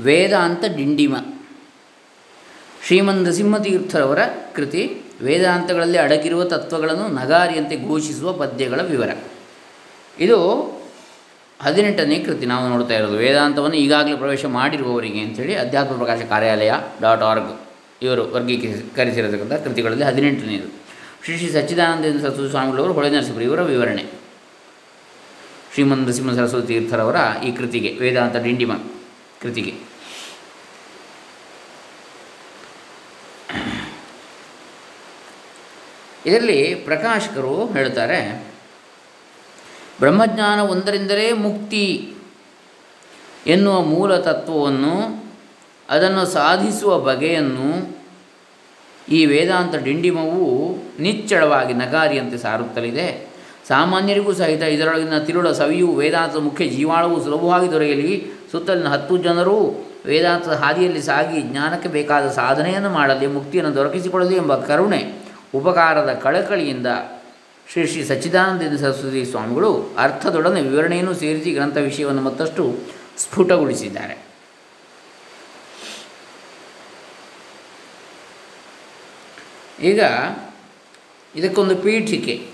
ವೇದಾಂತ ಡಿಂಡಿಮ. ಶ್ರೀಮಂತ ಸಿಂಹತೀರ್ಥರವರ ಕೃತಿ, ವೇದಾಂತಗಳಲ್ಲಿ ಅಡಗಿರುವ ತತ್ವಗಳನ್ನು ನಗಾರಿಯಂತೆ ಘೋಷಿಸುವ ಪದ್ಯಗಳ ವಿವರ. ಇದು ಹದಿನೆಂಟನೇ ಕೃತಿ ನಾವು ನೋಡ್ತಾ ಇರೋದು. ವೇದಾಂತವನ್ನು ಈಗಾಗಲೇ ಪ್ರವೇಶ ಮಾಡಿರುವವರಿಗೆ ಅಂಥೇಳಿ ಅಧ್ಯಾತ್ಮ ಪ್ರಕಾಶ ಕಾರ್ಯಾಲಯ ಡಾಟ್ ಆರ್ಗ್ ಇವರು ವರ್ಗೀಕರಿಸಿರತಕ್ಕಂಥ ಕೃತಿಗಳಲ್ಲಿ ಹದಿನೆಂಟನೇದು. ಶ್ರೀ ಶ್ರೀ ಸಚ್ಚಿದಾನಂದ ಸರಸ್ವತಿ ಸ್ವಾಮಿಗಳವರು ಹೊಳೆ ನರಸಿಂಹರು ಇವರ ವಿವರಣೆ. ಶ್ರೀಮಂತ ಸಿಂಹ ಸರಸ್ವತಿ ತೀರ್ಥರವರ ಈ ಕೃತಿಗೆ, ವೇದಾಂತ ಡಿಂಡಿಮ ಕೃತಿಗೆ. ಇದರಲ್ಲಿ ಪ್ರಕಾಶಕರು ಹೇಳ್ತಾರೆ, ಬ್ರಹ್ಮಜ್ಞಾನ ಒಂದರಿಂದಲೇ ಮುಕ್ತಿ ಎನ್ನುವ ಮೂಲ ತತ್ವವನ್ನು, ಅದನ್ನು ಸಾಧಿಸುವ ಬಗೆಯನ್ನು ಈ ವೇದಾಂತ ಡಿಂಡಿಮವು ನಿಚ್ಚಳವಾಗಿ ನಗಾರಿಯಂತೆ ಸಾರುತ್ತಲಿದೆ. ಸಾಮಾನ್ಯರಿಗೂ ಸಹಿತ ಇದರೊಳಗಿನ ತಿರುಳ ಸವಿಯು ವೇದಾಂತದ ಮುಖ್ಯ ಜೀವಾಳವು ಸುಲಭವಾಗಿ ದೊರೆಯಲಿ. ಸುತ್ತಲಿನ ಹತ್ತು ಜನರು ವೇದಾಂತದ ಹಾದಿಯಲ್ಲಿ ಸಾಗಿ ಜ್ಞಾನಕ್ಕೆ ಬೇಕಾದ ಸಾಧನೆಯನ್ನು ಮಾಡಲಿ, ಮುಕ್ತಿಯನ್ನು ದೊರಕಿಸಿಕೊಳ್ಳಲಿ ಎಂಬ ಕರುಣೆ. ಉಪಕಾರದ ಕಳಕಳಿಯಿಂದ ಶ್ರೀ ಶ್ರೀ ಸಚ್ಚಿದಾನಂದ ಸರಸ್ವತಿ ಸ್ವಾಮಿಗಳು ಅರ್ಥದೊಡನೆ ವಿವರಣೆಯನ್ನು ಸೇರಿಸಿ ಗ್ರಂಥ ವಿಷಯವನ್ನು ಮತ್ತಷ್ಟು ಸ್ಫುಟಗೊಳಿಸಿದ್ದಾರೆ. ಈಗ ಇದಕ್ಕೊಂದು ಪೀಠಿಕೆ.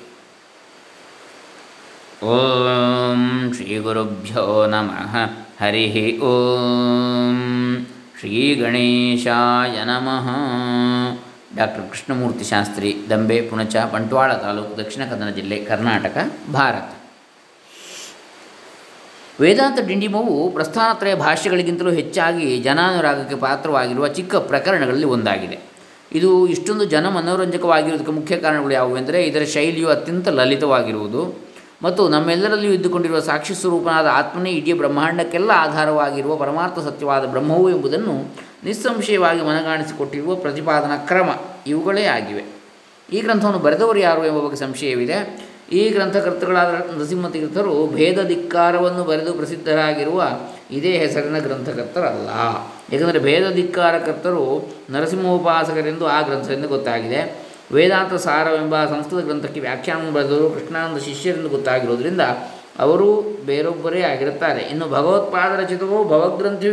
ಓಂ ಶ್ರೀ ಗುರುಭ್ಯೋ ನಮಃ. ಹರಿ ಓಂ ಶ್ರೀ ಗಣೇಶಾಯ ನಮಃ. ಡಾಕ್ಟರ್ ಕೃಷ್ಣಮೂರ್ತಿ ಶಾಸ್ತ್ರಿ, ದಂಬೆ, ಪುಣಚ, ಬಂಟ್ವಾಳ ತಾಲೂಕು, ದಕ್ಷಿಣ ಕನ್ನಡ ಜಿಲ್ಲೆ, ಕರ್ನಾಟಕ, ಭಾರತ. ವೇದಾಂತ ಡಿಂಡಿಮವು ಪ್ರಸ್ಥಾನತ್ರಯ ಭಾಷೆಗಳಿಗಿಂತಲೂ ಹೆಚ್ಚಾಗಿ ಜನಾನುರಾಗಕ್ಕೆ ಪಾತ್ರವಾಗಿರುವ ಚಿಕ್ಕ ಪ್ರಕರಣಗಳಲ್ಲಿ ಒಂದಾಗಿದೆ. ಇದು ಇಷ್ಟೊಂದು ಜನ ಮನೋರಂಜಕವಾಗಿರುವುದಕ್ಕೆ ಮುಖ್ಯ ಕಾರಣಗಳು ಯಾವುವು ಎಂದರೆ, ಇದರ ಶೈಲಿಯು ಅತ್ಯಂತ ಲಲಿತವಾಗಿರುವುದು ಮತ್ತು ನಮ್ಮೆಲ್ಲರಲ್ಲಿಯೂ ಇದ್ದುಕೊಂಡಿರುವ ಸಾಕ್ಷಿ ಸ್ವರೂಪನಾದ ಆತ್ಮನೇ ಇಡೀ ಬ್ರಹ್ಮಾಂಡಕ್ಕೆಲ್ಲ ಆಧಾರವಾಗಿರುವ ಪರಮಾರ್ಥ ಸತ್ಯವಾದ ಬ್ರಹ್ಮವು ಎಂಬುದನ್ನು ನಿಸ್ಸಂಶಯವಾಗಿ ಮನಗಾಣಿಸಿಕೊಟ್ಟಿರುವ ಪ್ರತಿಪಾದನಾ ಕ್ರಮ ಇವುಗಳೇ ಆಗಿವೆ. ಈ ಗ್ರಂಥವನ್ನು ಬರೆದವರು ಯಾರು ಎಂಬ ಬಗ್ಗೆ ಸಂಶಯವಿದೆ. ಈ ಗ್ರಂಥಕರ್ತೃಗಳಾದ ನರಸಿಂಹತೀರ್ಥರು ಭೇದ ಧಿಕ್ಕಾರವನ್ನು ಬರೆದು ಪ್ರಸಿದ್ಧರಾಗಿರುವ ಇದೇ ಹೆಸರಿನ ಗ್ರಂಥಕರ್ತರಲ್ಲ. ಏಕೆಂದರೆ ಭೇದ ಧಿಕ್ಕಾರಕರ್ತರು ನರಸಿಂಹೋಪಾಸಕರೆಂದು ಆ ಗ್ರಂಥದಿಂದ ಗೊತ್ತಾಗಿದೆ. ವೇದಾಂತ ಸಾರವೆಂಬ ಸಂಸ್ಕೃತ ಗ್ರಂಥಕ್ಕೆ ವ್ಯಾಖ್ಯಾನ ಬರೆದವರು ಕೃಷ್ಣಾನಂದ ಶಿಷ್ಯರೆಂದು ಗೊತ್ತಾಗಿರೋದ್ರಿಂದ ಅವರು ಬೇರೊಬ್ಬರೇ ಆಗಿರುತ್ತಾರೆ. ಇನ್ನು ಭಗವತ್ಪಾದ ರಚಿತವು ಭವಗ್ರಂಥಿ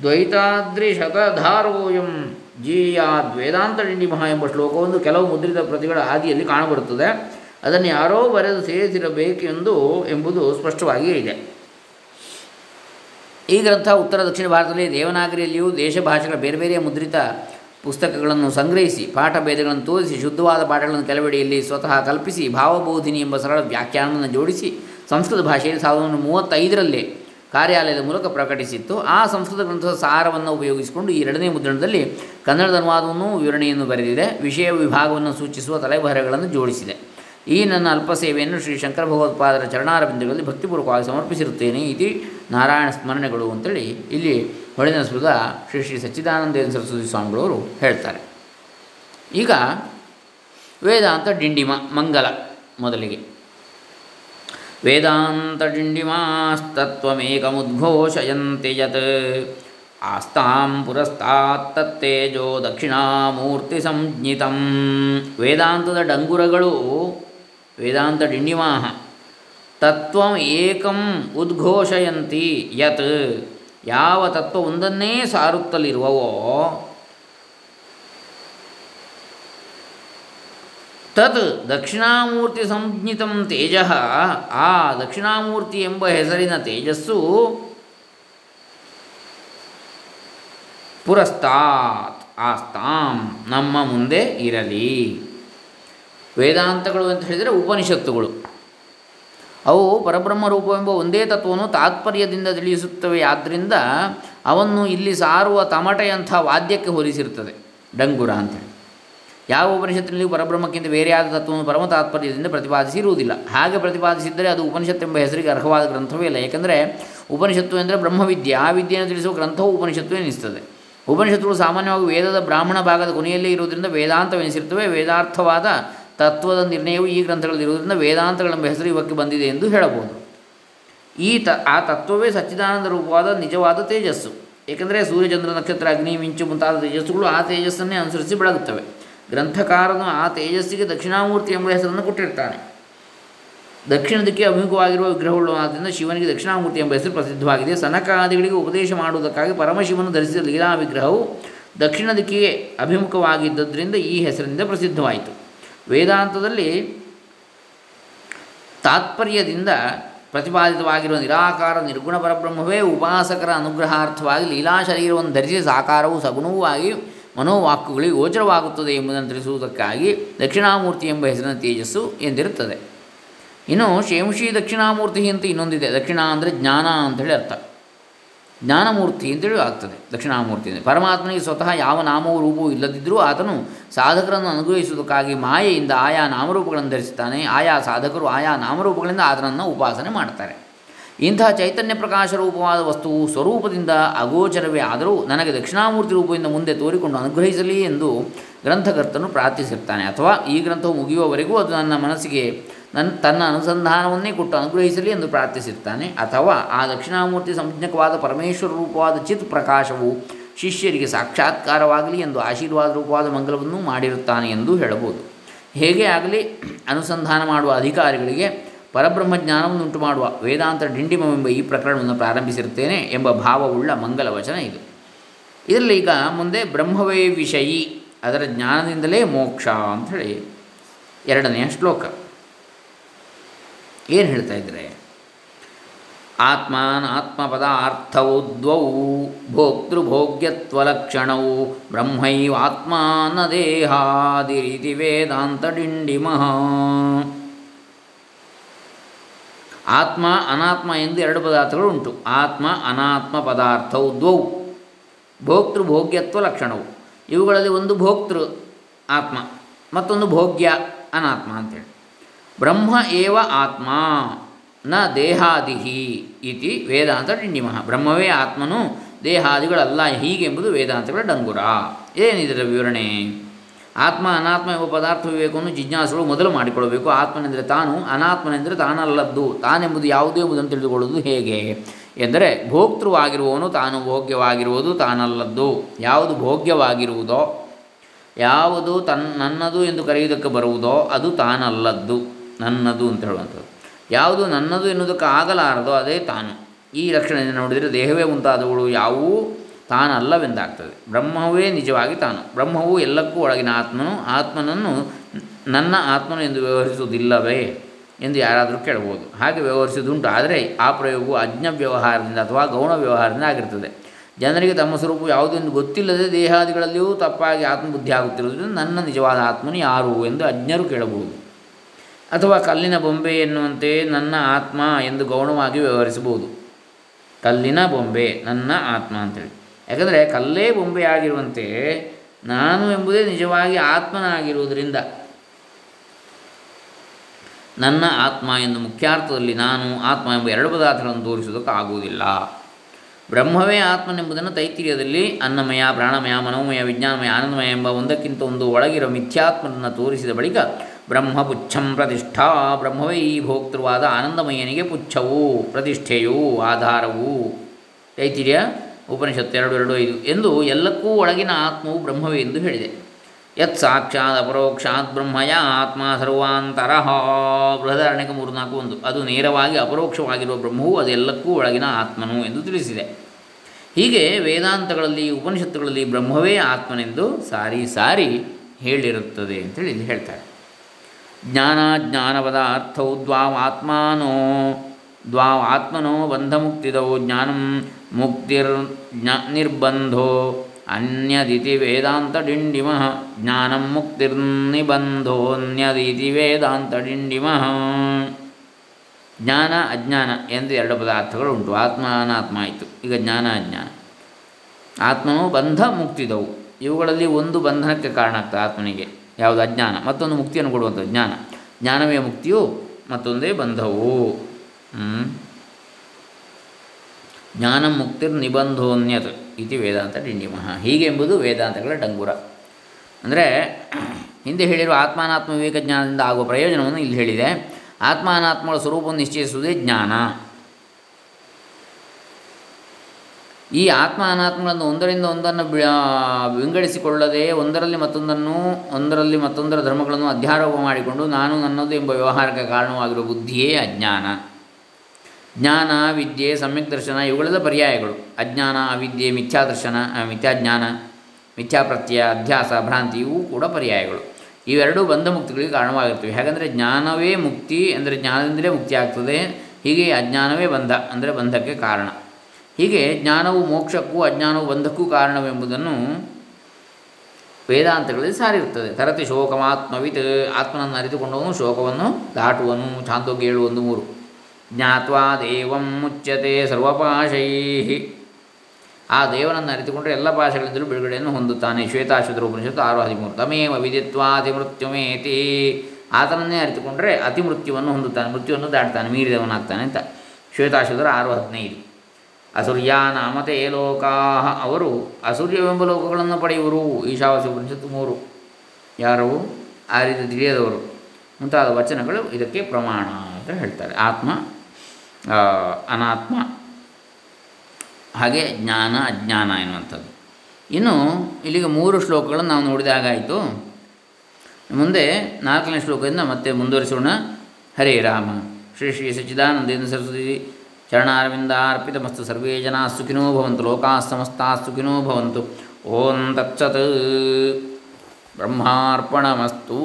ದ್ವೈತಾದ್ರಿ ಶತಧಾರೋಯಂ ಜೀಯಾದ್ ವೇದಾಂತ ಮಹಾ ಎಂಬ ಶ್ಲೋಕವೊಂದು ಕೆಲವು ಮುದ್ರಿತ ಪ್ರತಿಗಳ ಆದಿಯಲ್ಲಿ ಕಾಣಬರುತ್ತದೆ. ಅದನ್ನು ಯಾರೋ ಬರೆದು ಸೇರಿಸಿರಬೇಕೆಂದು ಎಂಬುದು ಸ್ಪಷ್ಟವಾಗಿಯೇ ಇದೆ. ಈ ಗ್ರಂಥ ಉತ್ತರ ದಕ್ಷಿಣ ಭಾರತದಲ್ಲಿ ದೇವನಾಗರಿಯಲ್ಲಿಯೂ ದೇಶ ಭಾಷೆಗಳ ಬೇರೆ ಬೇರೆ ಮುದ್ರಿತ ಪುಸ್ತಕಗಳನ್ನು ಸಂಗ್ರಹಿಸಿ, ಪಾಠ ಭೇದಗಳನ್ನು ತೋರಿಸಿ, ಶುದ್ಧವಾದ ಪಾಠಗಳನ್ನು ಕೆಲವೆಡೆಯಲ್ಲಿ ಸ್ವತಃ ಕಲ್ಪಿಸಿ, ಭಾವಬೋಧಿನಿ ಎಂಬ ಸರಳ ವ್ಯಾಖ್ಯಾನವನ್ನು ಜೋಡಿಸಿ, ಸಂಸ್ಕೃತ ಭಾಷೆಯಲ್ಲಿ ಸಾವಿರದ ಮೂವತ್ತೈದರಲ್ಲೇ ಕಾರ್ಯಾಲಯದ ಮೂಲಕ ಪ್ರಕಟಿಸಿತ್ತು. ಆ ಸಂಸ್ಕೃತ ಗ್ರಂಥದ ಸಾರವನ್ನು ಉಪಯೋಗಿಸಿಕೊಂಡು ಈ ಎರಡನೇ ಮುದ್ರಣದಲ್ಲಿ ಕನ್ನಡದ ಅನುವಾದವನ್ನು ವಿವರಣೆಯನ್ನು ಬರೆದಿದೆ. ವಿಷಯ ವಿಭಾಗವನ್ನು ಸೂಚಿಸುವ ತಲೆಬರಹಗಳನ್ನು ಜೋಡಿಸಿದೆ. ಈ ನನ್ನ ಅಲ್ಪ ಸೇವೆಯನ್ನು ಶ್ರೀ ಶಂಕರ ಭಗವತ್ಪಾದರ ಚರಣಾರವಿಂದಗಳಲ್ಲಿ ಭಕ್ತಿಪೂರ್ವಕವಾಗಿ ಸಮರ್ಪಿಸಿರುತ್ತೇನೆ. ಇತಿ ನಾರಾಯಣ ಸ್ಮರಣೆಗಳು ಅಂತೇಳಿ ಇಲ್ಲಿ ಹೊಳೆನ ಸುರದ ಶ್ರೀ ಶ್ರೀ ಸಚ್ಚಿದಾನಂದೇಂದ್ರ ಸರಸ್ವತಿ ಸ್ವಾಮಿಗಳವರು ಹೇಳ್ತಾರೆ. ಈಗ ವೇದಾಂತ ಡಿಂಡಿಮ ಮಂಗಲ ಮೊದಲಿಗೆ. ವೇದಾಂತ ಡಿಂಡಿಮಾಸ್ತತ್ವಮೇಕಮುದ್ಘೋಷಯಂತೆ ಯತ್ ಆಸ್ತಾಂ ಪುರಸ್ತಾತ್ ದಕ್ಷಿಣಾಮೂರ್ತಿ ಸಂಜ್ಞಿತಂ ವೇದಾಂತದ ಡಂಗುರಗಳು ವೇದಾಂತ ಡಿಂಡಿಮಾಹ ತತ್ವಂ ಏಕಂ ಉದ್ಘೋಷಯಂತಿ ಯತ್ ಯಾವ ತತ್ವ ಒಂದನ್ನೇ ಸಾರುತ್ತಲಿರುವವೋ ತತ್ ದಕ್ಷಿಣಾಮೂರ್ತಿ ಸಂಜ್ಞಿತಂ ತೇಜ. ಆ ದಕ್ಷಿಣಾಮೂರ್ತಿ ಎಂಬ ಹೆಸರಿನ ತೇಜಸ್ಸು ಪುರಸ್ತಾತ್ ಆಸ್ತಾಂ ನಮ್ಮ ಮುಂದೆ ಇರಲಿ. ವೇದಾಂತಗಳು ಅಂತ ಹೇಳಿದರೆ ಉಪನಿಷತ್ತುಗಳು. ಅವು ಪರಬ್ರಹ್ಮ ರೂಪವೆಂಬ ಒಂದೇ ತತ್ವವನ್ನು ತಾತ್ಪರ್ಯದಿಂದ ತಿಳಿಸುತ್ತವೆ. ಆದ್ದರಿಂದ ಅವನ್ನು ಇಲ್ಲಿ ಸಾರುವ ತಮಟೆಯಂಥ ವಾದ್ಯಕ್ಕೆ ಹೋಲಿಸಿರುತ್ತದೆ ಡಂಗುರ ಅಂತೇಳಿ ಯಾವ ಉಪನಿಷತ್ತಿನಲ್ಲಿ ಪರಬ್ರಹ್ಮಕ್ಕಿಂತ ಬೇರೆಯಾದ ತತ್ವವನ್ನು ಪರಮ ತಾತ್ಪರ್ಯದಿಂದ ಪ್ರತಿಪಾದಿಸಿರುವುದಿಲ್ಲ. ಹಾಗೆ ಪ್ರತಿಪಾದಿಸಿದ್ದರೆ ಅದು ಉಪನಿಷತ್ತು ಎಂಬ ಹೆಸರಿಗೆ ಅರ್ಹವಾದ ಗ್ರಂಥವೇ ಇಲ್ಲ. ಏಕೆಂದರೆ ಉಪನಿಷತ್ತು ಎಂದರೆ ಬ್ರಹ್ಮವಿದ್ಯೆ. ಆ ವಿದ್ಯೆಯನ್ನು ತಿಳಿಸುವ ಗ್ರಂಥವು ಉಪನಿಷತ್ತು ಎನಿಸ್ತದೆ. ಉಪನಿಷತ್ತುಗಳು ಸಾಮಾನ್ಯವಾಗಿ ವೇದದ ಬ್ರಾಹ್ಮಣ ಭಾಗದ ಕೊನೆಯಲ್ಲೇ ಇರುವುದರಿಂದ ವೇದಾಂತವೆನಿಸಿರುತ್ತವೆ. ವೇದಾರ್ಥವಾದ ತತ್ವದ ನಿರ್ಣಯವು ಈ ಗ್ರಂಥಗಳಲ್ಲಿರುವುದರಿಂದ ವೇದಾಂತಗಳೆಂಬ ಹೆಸರು ಇವಕ್ಕೆ ಬಂದಿದೆ ಎಂದು ಹೇಳಬಹುದು. ಈ ತ, ಆ ತತ್ವವೇ ಸಚ್ಚಿದಾನಂದ ರೂಪವಾದ ನಿಜವಾದ ತೇಜಸ್ಸು. ಏಕೆಂದರೆ ಸೂರ್ಯಚಂದ್ರ ನಕ್ಷತ್ರ, ಅಗ್ನಿ, ಮಿಂಚು ಮುಂತಾದ ತೇಜಸ್ಸುಗಳು ಆ ತೇಜಸ್ಸನ್ನೇ ಅನುಸರಿಸಿ ಬೆಳಗುತ್ತವೆ. ಗ್ರಂಥಕಾರನು ಆ ತೇಜಸ್ಸಿಗೆ ದಕ್ಷಿಣಾಮೂರ್ತಿ ಎಂಬ ಹೆಸರನ್ನು ಕೊಟ್ಟಿರ್ತಾನೆ. ದಕ್ಷಿಣ ದಿಕ್ಕಿಗೆ ಅಭಿಮುಖವಾಗಿರುವ ವಿಗ್ರಹವುಳ್ಳವಾದ್ದರಿಂದ ಶಿವನಿಗೆ ದಕ್ಷಿಣಾಮೂರ್ತಿ ಎಂಬ ಹೆಸರು ಪ್ರಸಿದ್ಧವಾಗಿದೆ. ಸನಕಾದಿಗಳಿಗೆ ಉಪದೇಶ ಮಾಡುವುದಕ್ಕಾಗಿ ಪರಮಶಿವನು ಧರಿಸಿದ ಲೀಲಾ ವಿಗ್ರಹವು ದಕ್ಷಿಣ ದಿಕ್ಕಿಗೆ ಅಭಿಮುಖವಾಗಿದ್ದರಿಂದ ಈ ಹೆಸರಿನಿಂದ ಪ್ರಸಿದ್ಧವಾಯಿತು. ವೇದಾಂತದಲ್ಲಿ ತಾತ್ಪರ್ಯದಿಂದ ಪ್ರತಿಪಾದಿತವಾಗಿರುವ ನಿರಾಕಾರ, ನಿರ್ಗುಣ, ಪರಬ್ರಹ್ಮವೇ ಉಪಾಸಕರ ಅನುಗ್ರಹಾರ್ಥವಾಗಿ ಲೀಲಾ ಶರೀರವನ್ನು ಧರಿಸಿ ಸಾಕಾರವು ಸಗುಣವೂ ಮನೋವಾಕ್ಯಗಳಿಗೆ ಗೋಚರವಾಗುತ್ತದೆ ಎಂಬುದನ್ನು ತಿಳಿಸುವುದಕ್ಕಾಗಿ ದಕ್ಷಿಣಾಮೂರ್ತಿ ಎಂಬ ಹೆಸರಿನ ತೇಜಸ್ಸು ಎಂದಿರುತ್ತದೆ. ಇನ್ನು ಶೇಂಶಿ ದಕ್ಷಿಣಾಮೂರ್ತಿ ಅಂತ ಇನ್ನೊಂದಿದೆ. ದಕ್ಷಿಣ ಅಂದರೆ ಜ್ಞಾನ ಅಂಥೇಳಿ ಅರ್ಥ. ಜ್ಞಾನಮೂರ್ತಿ ಅಂತೇಳಿ ಆಗ್ತದೆ. ದಕ್ಷಿಣಾಮೂರ್ತಿ ಅಂದರೆ ಪರಮಾತ್ಮನಿಗೆ ಸ್ವತಃ ಯಾವ ನಾಮವೂ ರೂಪವೂ ಇಲ್ಲದಿದ್ದರೂ ಆತನು ಸಾಧಕರನ್ನು ಅನುಗ್ರಹಿಸುವುದಕ್ಕಾಗಿ ಮಾಯೆಯಿಂದ ಆಯಾ ನಾಮರೂಪಗಳನ್ನು ಧರಿಸುತ್ತಾನೆ. ಆಯಾ ಸಾಧಕರು ಆಯಾ ನಾಮರೂಪಗಳಿಂದ ಆತನನ್ನು ಉಪಾಸನೆ ಮಾಡ್ತಾರೆ. ಇಂತಹ ಚೈತನ್ಯ ಪ್ರಕಾಶ ರೂಪವಾದ ವಸ್ತುವು ಸ್ವರೂಪದಿಂದ ಅಗೋಚರವೇ ಆದರೂ ನನಗೆ ದಕ್ಷಿಣಾಮೂರ್ತಿ ರೂಪದಿಂದ ಮುಂದೆ ತೋರಿಕೊಂಡು ಅನುಗ್ರಹಿಸಲಿ ಎಂದು ಗ್ರಂಥಕರ್ತನು ಪ್ರಾರ್ಥಿಸಿರ್ತಾನೆ. ಅಥವಾ ಈ ಗ್ರಂಥವು ಮುಗಿಯುವವರೆಗೂ ಅದು ನನ್ನ ಮನಸ್ಸಿಗೆ ನನ್ನ ತನ್ನ ಅನುಸಂಧಾನವನ್ನೇ ಕೊಟ್ಟು ಅನುಗ್ರಹಿಸಲಿ ಎಂದು ಪ್ರಾರ್ಥಿಸಿರ್ತಾನೆ. ಅಥವಾ ಆ ದಕ್ಷಿಣಾಮೂರ್ತಿ ಸಂಜ್ಞಕವಾದ ಪರಮೇಶ್ವರ ರೂಪವಾದ ಚಿತ್ ಪ್ರಕಾಶವು ಶಿಷ್ಯರಿಗೆ ಸಾಕ್ಷಾತ್ಕಾರವಾಗಲಿ ಎಂದು ಆಶೀರ್ವಾದ ರೂಪವಾದ ಮಂಗಲವನ್ನು ಮಾಡಿರುತ್ತಾನೆ ಎಂದು ಹೇಳಬಹುದು. ಹೇಗೆ ಆಗಲಿ ಅನುಸಂಧಾನ ಮಾಡುವ ಅಧಿಕಾರಿಗಳಿಗೆ ಪರಬ್ರಹ್ಮ ಜ್ಞಾನವನ್ನುಂಟು ಮಾಡುವ ವೇದಾಂತ ಡಿಂಡಿಮವೆಂಬ ಈ ಪ್ರಕರಣವನ್ನು ಪ್ರಾರಂಭಿಸಿರುತ್ತೇನೆ ಎಂಬ ಭಾವವುಳ್ಳ ಮಂಗಲ ವಚನ ಇದು. ಇದರಲ್ಲಿ ಈಗ ಮುಂದೆ ಬ್ರಹ್ಮವೇ ವಿಷಯಿ, ಅದರ ಜ್ಞಾನದಿಂದಲೇ ಮೋಕ್ಷ ಅಂಥೇಳಿ ಎರಡನೆಯ ಶ್ಲೋಕ. ಏನು ಹೇಳ್ತಾ ಇದ್ದಾರೆ ಆತ್ಮಾನಾತ್ಮ ಆತ್ಮಪದಾರ್ಥವು ದ್ವೌ, ಭೋಕ್ತೃಭೋಗ್ಯತ್ವಲಕ್ಷಣವು ಬ್ರಹ್ಮೈವಾತ್ಮಾನ ದೇಹಾದಿರಿತಿ ವೇದಾಂತ ಡಿಂಡಿಮಃ. ಆತ್ಮ ಅನಾತ್ಮ ಎಂದು ಎರಡು ಪದಾರ್ಥಗಳು ಉಂಟು ಆತ್ಮ ಅನಾತ್ಮ ಪದಾರ್ಥವು ದ್ವೌ. ಭೋಕ್ತೃ ಭೋಗ್ಯತ್ವ ಲಕ್ಷಣವು. ಇವುಗಳಲ್ಲಿ ಒಂದು ಭೋಕ್ತೃ ಆತ್ಮ, ಮತ್ತೊಂದು ಭೋಗ್ಯ ಅನಾತ್ಮ ಅಂತೇಳಿ. ಬ್ರಹ್ಮ ಏವ ಆತ್ಮ ನ ದೇಹಾದಿಹಿ ಇತಿ ವೇದಾಂತ ಟಿಂಡಿಮ ಬ್ರಹ್ಮವೇ ಆತ್ಮನು ದೇಹಾದಿಗಳಲ್ಲ ಹೀಗೆಂಬುದು ವೇದಾಂತಗಳ ಡಂಗುರ. ಏನಿದರ ವಿವರಣೆ? ಆತ್ಮ ಅನಾತ್ಮ ಎಂಬ ಪದಾರ್ಥ ವಿವೇಕವನ್ನು ಜಿಜ್ಞಾಸುಗಳು ಮೊದಲು ಮಾಡಿಕೊಳ್ಳಬೇಕು. ಆತ್ಮನೆಂದರೆ ತಾನು, ಅನಾತ್ಮನೆಂದರೆ ತಾನಲ್ಲದ್ದು. ತಾನೆಂಬುದು ಯಾವುದೇ ಎಂಬುದನ್ನು ತಿಳಿದುಕೊಳ್ಳುವುದು ಹೇಗೆ? ಎಂದರೆ, ಭೋಕ್ತೃವಾಗಿರುವವನು ತಾನು ಭೋಗ್ಯವಾಗಿರುವುದು ತಾನಲ್ಲದ್ದು. ಯಾವುದು ಭೋಗ್ಯವಾಗಿರುವುದೋ, ಯಾವುದು ತನ್, ನನ್ನದು ಎಂದು ಕರೆಯುವುದಕ್ಕೆ ಬರುವುದೋ, ಅದು ತಾನಲ್ಲದ್ದು. ನನ್ನದು ಅಂತ ಹೇಳುವಂಥದ್ದು. ಯಾವುದು ನನ್ನದು ಎನ್ನುವುದಕ್ಕೆ ಆಗಲಾರದೋ, ಅದೇ ತಾನು. ಈ ಲಕ್ಷಣದಿಂದ ನೋಡಿದರೆ ದೇಹವೇ ಮುಂತಾದವುಗಳು ಯಾವುವು? ತಾನಲ್ಲವೆಂದಾಗ್ತದೆ. ಬ್ರಹ್ಮವೇ ನಿಜವಾಗಿ ತಾನು. ಬ್ರಹ್ಮವು ಎಲ್ಲಕ್ಕೂ ಒಳಗಿನ ಆತ್ಮನು, ಆತ್ಮನನ್ನು ನನ್ನ ಆತ್ಮನು ಎಂದು ವ್ಯವಹರಿಸುವುದಿಲ್ಲವೇ ಎಂದು ಯಾರಾದರೂ ಕೇಳಬಹುದು. ಹಾಗೆ ವ್ಯವಹರಿಸುವುದುಂಟು, ಆದರೆ ಆ ಪ್ರಯೋಗವು ಅಜ್ಞ ವ್ಯವಹಾರದಿಂದ ಅಥವಾ ಗೌಣ ವ್ಯವಹಾರದಿಂದ ಆಗಿರ್ತದೆ ಜನರಿಗೆ ತಮ್ಮ ಸ್ವರೂಪ ಯಾವುದೆಂದು ಗೊತ್ತಿಲ್ಲದೆ ದೇಹಾದಿಗಳಲ್ಲಿಯೂ ತಪ್ಪಾಗಿ ಆತ್ಮಬುದ್ಧಿ ಆಗುತ್ತಿರುವುದರಿಂದ ನನ್ನ ನಿಜವಾದ ಆತ್ಮನು ಯಾರು ಎಂದು ಅಜ್ಞರು ಕೇಳಬಹುದು. ಅಥವಾ ಕಲ್ಲಿನ ಬೊಂಬೆ ಎನ್ನುವಂತೆ ನನ್ನ ಆತ್ಮ ಎಂದು ಗೌಣವಾಗಿ ವ್ಯವಹರಿಸಬಹುದು. ಕಲ್ಲಿನ ಬೊಂಬೆ, ನನ್ನ ಆತ್ಮ ಅಂತೇಳಿ. ಯಾಕಂದರೆ ಕಲ್ಲೇ ಬೊಂಬೆಯಾಗಿರುವಂತೆ ನಾನು ಎಂಬುದೇ ನಿಜವಾಗಿ ಆತ್ಮನಾಗಿರುವುದರಿಂದ. ನನ್ನ ಆತ್ಮ ಎಂದು ಮುಖ್ಯಾರ್ಥದಲ್ಲಿ ನಾನು ಆತ್ಮ ಎಂಬ ಎರಡು ಪದಾರ್ಥಗಳನ್ನು ತೋರಿಸುವುದಕ್ಕೆ ಆಗುವುದಿಲ್ಲ. ಬ್ರಹ್ಮವೇ ಆತ್ಮನೆಂಬುದನ್ನು ತೈತಿರ್ಯದಲ್ಲಿ ಅನ್ನಮಯ, ಪ್ರಾಣಮಯ, ಮನೋಮಯ, ವಿಜ್ಞಾನಮಯ, ಆನಂದಮಯ ಎಂಬ ಒಂದಕ್ಕಿಂತ ಒಂದು ಒಳಗಿರುವ ಮಿಥ್ಯಾತ್ಮನನ್ನು ತೋರಿಸಿದ ಬಳಿಕ ಬ್ರಹ್ಮ ಪುಚ್ಛಂ ಪ್ರತಿಷ್ಠಾ, ಬ್ರಹ್ಮವೇ ಈ ಭೋಕ್ತೃವಾದ ಆನಂದಮಯನಿಗೆ ಪುಚ್ಛವು, ಪ್ರತಿಷ್ಠೆಯು, ಆಧಾರವು. ತೈತಿರ್ಯ? ಉಪನಿಷತ್ತು ಎರಡು ಎರಡು, ಐದು ಎಂದು ಎಲ್ಲಕ್ಕೂ ಒಳಗಿನ ಆತ್ಮವು ಬ್ರಹ್ಮವೇ ಎಂದು ಹೇಳಿದೆ. ಯತ್ ಸಾಕ್ಷಾತ್ ಅಪರೋಕ್ಷಾತ್ ಬ್ರಹ್ಮಯ ಆತ್ಮ ಸರ್ವಾಂತರ. ಬೃಹದಾರಣ್ಯಕ ಮೂರು, ನಾಲ್ಕು, ಒಂದು. ಅದು ನೇರವಾಗಿ ಅಪರೋಕ್ಷವಾಗಿರುವ ಬ್ರಹ್ಮವು ಅದೆಲ್ಲಕ್ಕೂ ಒಳಗಿನ ಆತ್ಮನು ಎಂದು ತಿಳಿಸಿದೆ. ಹೀಗೆ ವೇದಾಂತಗಳಲ್ಲಿ, ಉಪನಿಷತ್ತುಗಳಲ್ಲಿ ಬ್ರಹ್ಮವೇ ಆತ್ಮನೆಂದು ಸಾರಿ ಸಾರಿ ಹೇಳಿರುತ್ತದೆ ಅಂತೇಳಿ ಹೇಳ್ತಾರೆ. ಜ್ಞಾನ ಪದಾರ್ಥವು ದ್ವಾವ್ ಆತ್ಮಾನೋ, ದ್ವಾವ್ ಆತ್ಮನೋ ಬಂಧಮುಕ್ತಿದೌ ಜ್ಞಾನಂ ಮುಕ್ತಿರ್ ನಿರ್ಬಂಧೋ ಅನ್ಯದಿತಿ ವೇದಾಂತ ಡಿಂಡಿಮಃ. ಜ್ಞಾನಂ ಮುಕ್ತಿರ್ನಿಬಂಧೋನ್ಯದಿತಿ ವೇದಾಂತ ಡಿಂಡಿಮಃ. ಜ್ಞಾನ ಅಜ್ಞಾನ ಎಂದು ಎರಡು ಪದಾರ್ಥಗಳು ಉಂಟು. ಆತ್ಮ ಅನಾತ್ಮ ಆಯಿತು. ಈಗ ಜ್ಞಾನ ಅಜ್ಞಾನ. ಆತ್ಮನು ಬಂಧ ಮುಕ್ತಿದವು. ಇವುಗಳಲ್ಲಿ ಒಂದು ಬಂಧನಕ್ಕೆ ಕಾರಣ ಆಗ್ತದೆ ಆತ್ಮನಿಗೆ. ಯಾವುದು? ಅಜ್ಞಾನ. ಮತ್ತೊಂದು ಮುಕ್ತಿಯನ್ನು ಕೊಡುವಂಥದ್ದು ಜ್ಞಾನ. ಜ್ಞಾನವೇ ಮುಕ್ತಿಯು ಮತ್ತೊಂದೇ ಬಂಧವು? ಜ್ಞಾನ ಮುಕ್ತಿರ್ ನಿಬಂಧೋನ್ಯತ್ ಇತಿ ವೇದಾಂತ ಡಿಂಡಿಮಹ. ಹೀಗೆ ಎಂಬುದು ವೇದಾಂತಗಳ ಡಂಗುರ. ಅಂದರೆ ಹಿಂದೆ ಹೇಳಿರುವ ಆತ್ಮಾನಾತ್ಮ ವಿವೇಕ ಜ್ಞಾನದಿಂದ ಆಗುವ ಪ್ರಯೋಜನವನ್ನು ಇಲ್ಲಿ ಹೇಳಿದೆ. ಆತ್ಮಾನಾತ್ಮಗಳ ಸ್ವರೂಪವನ್ನು ನಿಶ್ಚಯಿಸುವುದೇ ಜ್ಞಾನ. ಈ ಆತ್ಮ ಅನಾತ್ಮಗಳನ್ನು ಒಂದರಿಂದ ಒಂದನ್ನು ವಿಂಗಡಿಸಿಕೊಳ್ಳದೆ ಒಂದರಲ್ಲಿ ಮತ್ತೊಂದನ್ನು, ಒಂದರಲ್ಲಿ ಮತ್ತೊಂದರ ಧರ್ಮಗಳನ್ನು ಅಧ್ಯಾರೋಪ ಮಾಡಿಕೊಂಡು ನಾನು ನನ್ನದು ಎಂಬ ವ್ಯವಹಾರಕ್ಕೆ ಕಾರಣವಾಗಿರುವ ಬುದ್ಧಿಯೇ ಅಜ್ಞಾನ. ಜ್ಞಾನ, ವಿದ್ಯೆ, ಸಮ್ಯಕ್ ದರ್ಶನ ಇವುಗಳೆಲ್ಲ ಪರ್ಯಾಯಗಳು. ಅಜ್ಞಾನ, ಅವಿದ್ಯೆ ಮಿಥ್ಯಾದರ್ಶನ ಮಿಥ್ಯಾಜ್ಞಾನ ಮಿಥ್ಯಾಪ್ರತ್ಯಯ ಅಧ್ಯಾಸ ಭ್ರಾಂತಿ ಇವು ಕೂಡ ಪರ್ಯಾಯಗಳು. ಇವೆರಡೂ ಬಂಧ ಮುಕ್ತಿಗಳಿಗೆ ಕಾರಣವಾಗಿರ್ತವೆ. ಹಾಗಂದರೆ ಜ್ಞಾನವೇ ಮುಕ್ತಿ ಅಂದರೆ ಜ್ಞಾನದಿಂದಲೇ ಮುಕ್ತಿ ಆಗ್ತದೆ. ಹೀಗೆ ಅಜ್ಞಾನವೇ ಬಂಧ ಅಂದರೆ ಬಂಧಕ್ಕೆ ಕಾರಣ. ಹೀಗೆ ಜ್ಞಾನವು ಮೋಕ್ಷಕ್ಕೂ ಅಜ್ಞಾನವು ಬಂಧಕ್ಕೂ ಕಾರಣವೆಂಬುದನ್ನು ವೇದಾಂತಗಳಲ್ಲಿ ಸಾರಿರುತ್ತದೆ. ತರತಿ ಶೋಕಮಾತ್ಮವಿತ್, ಆತ್ಮನನ್ನು ಅರಿತುಕೊಂಡವನು ಶೋಕವನ್ನು ದಾಟುವನು. ಛಾಂದೋಗ್ಯ ಒಂದು ಮೂರು. ಜ್ಞಾತ್ವಾ ದೇವಂ ಮುಚ್ಚತೆ ಸರ್ವಪಾಶೈ. ಆ ದೇವನನ್ನು ಅರಿತುಕೊಂಡರೆ ಎಲ್ಲ ಭಾಷೆಗಳಿಂದಲೂ ಬಿಡುಗಡೆಯನ್ನು ಹೊಂದುತ್ತಾನೆ. ಶ್ವೇತಾಶ್ವತರ ಉಪನಿಷತ್ತು ಆರು ಹದಿಮೂರು. ತಮೇವ ವಿದಿತ್ವಾತಿ ಮೃತ್ಯುಮೇತಿ ಆತನನ್ನೇ ಅರಿತುಕೊಂಡರೆ ಅತಿ ಮೃತ್ಯುವನ್ನು ಹೊಂದುತ್ತಾನೆ. ಮೃತ್ಯುವನ್ನು ದಾಟ್ತಾನೆ, ಮೀರಿದವನಾಗ್ತಾನೆ ಅಂತ. ಶ್ವೇತಾಶ್ವತರ ಆರು ಹದಿನೈದು. ಅಸುರ್ಯ ನಾಮತೆ ಲೋಕಾ ಅವರು ಅಸೂರ್ಯವೆಂಬ ಲೋಕಗಳನ್ನು ಪಡೆಯುವರು. ಈಶಾವಾಸ್ಯ ಉಪನಿಷತ್ತು ಮೂರು. ಯಾರು? ಆ ರೀತಿ ತಿಳಿಯದವರು. ಮುಂತಾದ ವಚನಗಳು ಇದಕ್ಕೆ ಪ್ರಮಾಣ ಅಂತ ಹೇಳ್ತಾರೆ. ಆತ್ಮ ಅನಾತ್ಮ. ಹಾಗೆ ಜ್ಞಾನ, ಅಜ್ಞಾನ ಎನ್ನುವಂಥದ್ದು. ಇನ್ನು ಇಲ್ಲಿಗೆ ಮೂರು ಶ್ಲೋಕಗಳನ್ನು ನಾವು ನೋಡಿದಾಗಾಯಿತು ಮುಂದೆ ನಾಲ್ಕನೇ ಶ್ಲೋಕದಿಂದ ಮತ್ತೆ ಮುಂದುವರಿಸೋಣ. ಹರೇ ರಾಮ. ಶ್ರೀ ಶ್ರೀ ಸಚ್ಚಿದಾನಂದೇಂದ್ರ ಸರಸ್ವತಿ ಚರಣಾರವಿಂದಾರ್ಪಿತಮಸ್ತು ಸರ್ವೇ ಜನ ಸುಖಿನೋ ಭವಂತು, ಲೋಕಾ ಸಮಸ್ತಾ ಸುಖಿನೋ ಭವಂತು. ಓಂ ತತ್ಸತ್. ಬ್ರಹ್ಮಾರ್ಪಣಮಸ್ತು.